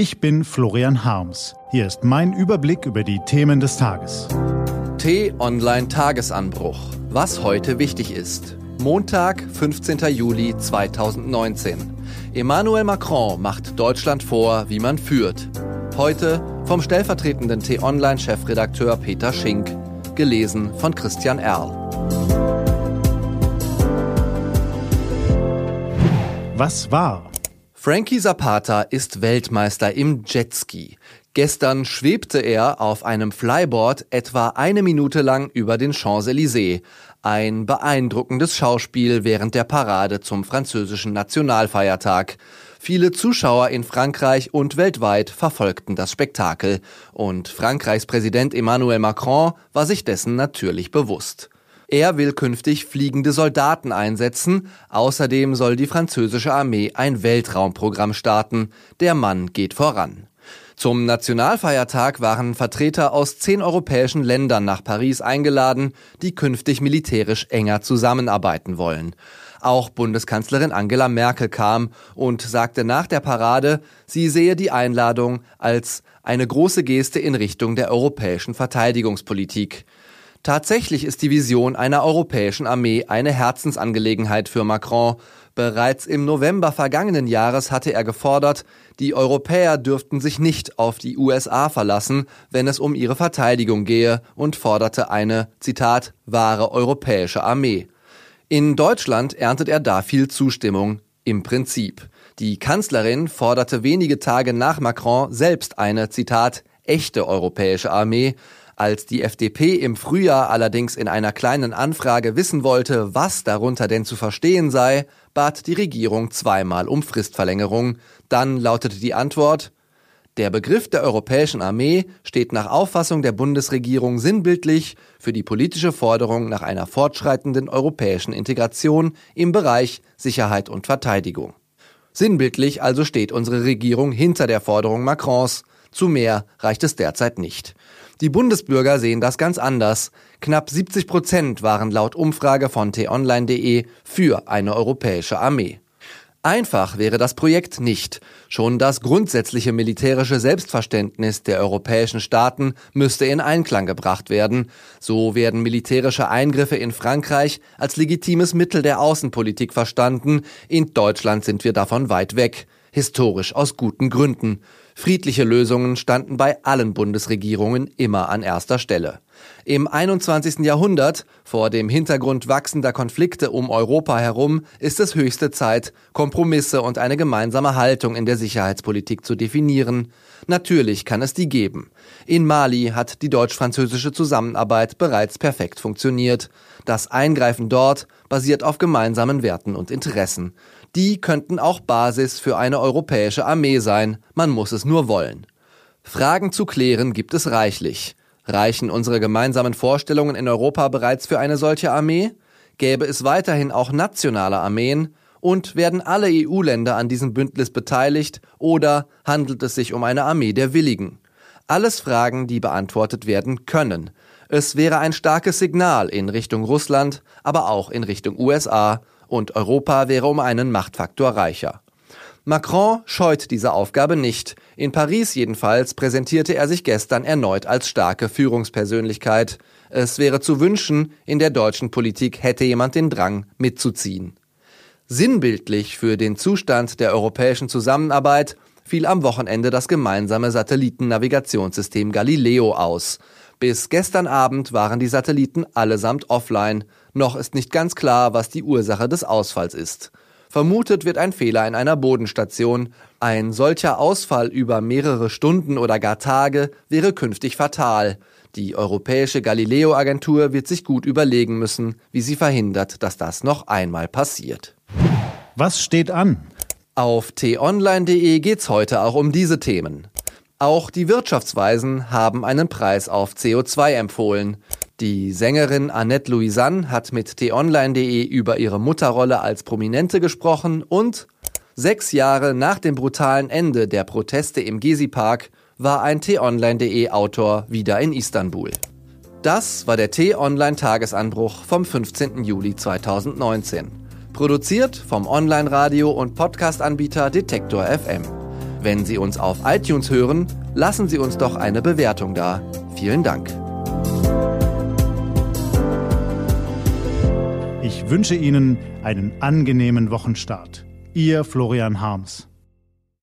Ich bin Florian Harms. Hier ist mein Überblick über die Themen des Tages. T-Online Tagesanbruch. Was heute wichtig ist. Montag, 15. Juli 2019. Emmanuel Macron macht Deutschland vor, wie man führt. Heute vom stellvertretenden T-Online-Chefredakteur Peter Schink. Gelesen von Christian Erl. Was war? Frankie Zapata ist Weltmeister im Jetski. Gestern schwebte er auf einem Flyboard etwa eine Minute lang über den Champs-Élysées. Ein beeindruckendes Schauspiel während der Parade zum französischen Nationalfeiertag. Viele Zuschauer in Frankreich und weltweit verfolgten das Spektakel. Und Frankreichs Präsident Emmanuel Macron war sich dessen natürlich bewusst. Er will künftig fliegende Soldaten einsetzen. Außerdem soll die französische Armee ein Weltraumprogramm starten. Der Mann geht voran. Zum Nationalfeiertag waren Vertreter aus zehn europäischen Ländern nach Paris eingeladen, die künftig militärisch enger zusammenarbeiten wollen. Auch Bundeskanzlerin Angela Merkel kam und sagte nach der Parade, sie sehe die Einladung als eine große Geste in Richtung der europäischen Verteidigungspolitik. Tatsächlich ist die Vision einer europäischen Armee eine Herzensangelegenheit für Macron. Bereits im November vergangenen Jahres hatte er gefordert, die Europäer dürften sich nicht auf die USA verlassen, wenn es um ihre Verteidigung gehe und forderte eine, Zitat, wahre europäische Armee. In Deutschland erntet er da viel Zustimmung, im Prinzip. Die Kanzlerin forderte wenige Tage nach Macron selbst eine, Zitat, echte europäische Armee, als die FDP im Frühjahr allerdings in einer kleinen Anfrage wissen wollte, was darunter denn zu verstehen sei, bat die Regierung zweimal um Fristverlängerung. Dann lautete die Antwort Der Begriff der Europäischen Armee steht nach Auffassung der Bundesregierung sinnbildlich für die politische Forderung nach einer fortschreitenden europäischen Integration im Bereich Sicherheit und Verteidigung. Sinnbildlich also steht unsere Regierung hinter der Forderung Macrons, zu mehr reicht es derzeit nicht. Die Bundesbürger sehen das ganz anders. Knapp 70 Prozent waren laut Umfrage von t-online.de für eine europäische Armee. Einfach wäre das Projekt nicht. Schon das grundsätzliche militärische Selbstverständnis der europäischen Staaten müsste in Einklang gebracht werden. So werden militärische Eingriffe in Frankreich als legitimes Mittel der Außenpolitik verstanden. In Deutschland sind wir davon weit weg. Historisch aus guten Gründen. Friedliche Lösungen standen bei allen Bundesregierungen immer an erster Stelle. Im 21. Jahrhundert, vor dem Hintergrund wachsender Konflikte um Europa herum, ist es höchste Zeit, Kompromisse und eine gemeinsame Haltung in der Sicherheitspolitik zu definieren. Natürlich kann es die geben. In Mali hat die deutsch-französische Zusammenarbeit bereits perfekt funktioniert. Das Eingreifen dort basiert auf gemeinsamen Werten und Interessen. Die könnten auch Basis für eine europäische Armee sein, man muss es nur wollen. Fragen zu klären gibt es reichlich. Reichen unsere gemeinsamen Vorstellungen in Europa bereits für eine solche Armee? Gäbe es weiterhin auch nationale Armeen? Und werden alle EU-Länder an diesem Bündnis beteiligt oder handelt es sich um eine Armee der Willigen? Alles Fragen, die beantwortet werden können. Es wäre ein starkes Signal in Richtung Russland, aber auch in Richtung USA und Europa wäre um einen Machtfaktor reicher. Macron scheut diese Aufgabe nicht. In Paris jedenfalls präsentierte er sich gestern erneut als starke Führungspersönlichkeit. Es wäre zu wünschen, in der deutschen Politik hätte jemand den Drang, mitzuziehen. Sinnbildlich für den Zustand der europäischen Zusammenarbeit fiel am Wochenende das gemeinsame Satellitennavigationssystem Galileo aus. Bis gestern Abend waren die Satelliten allesamt offline. Noch ist nicht ganz klar, was die Ursache des Ausfalls ist. Vermutet wird ein Fehler in einer Bodenstation. Ein solcher Ausfall über mehrere Stunden oder gar Tage wäre künftig fatal. Die Europäische Galileo-Agentur wird sich gut überlegen müssen, wie sie verhindert, dass das noch einmal passiert. Was steht an? Auf t-online.de geht's heute auch um diese Themen. Auch die Wirtschaftsweisen haben einen Preis auf CO2 empfohlen. Die Sängerin Annette Louisanne hat mit t-online.de über ihre Mutterrolle als Prominente gesprochen und sechs Jahre nach dem brutalen Ende der Proteste im Gezi-Park war ein t-online.de Autor wieder in Istanbul. Das war der T-Online-Tagesanbruch vom 15. Juli 2019. Produziert vom Online-Radio und Podcast-Anbieter Detektor FM. Wenn Sie uns auf iTunes hören, lassen Sie uns doch eine Bewertung da. Vielen Dank. Ich wünsche Ihnen einen angenehmen Wochenstart. Ihr Florian Harms.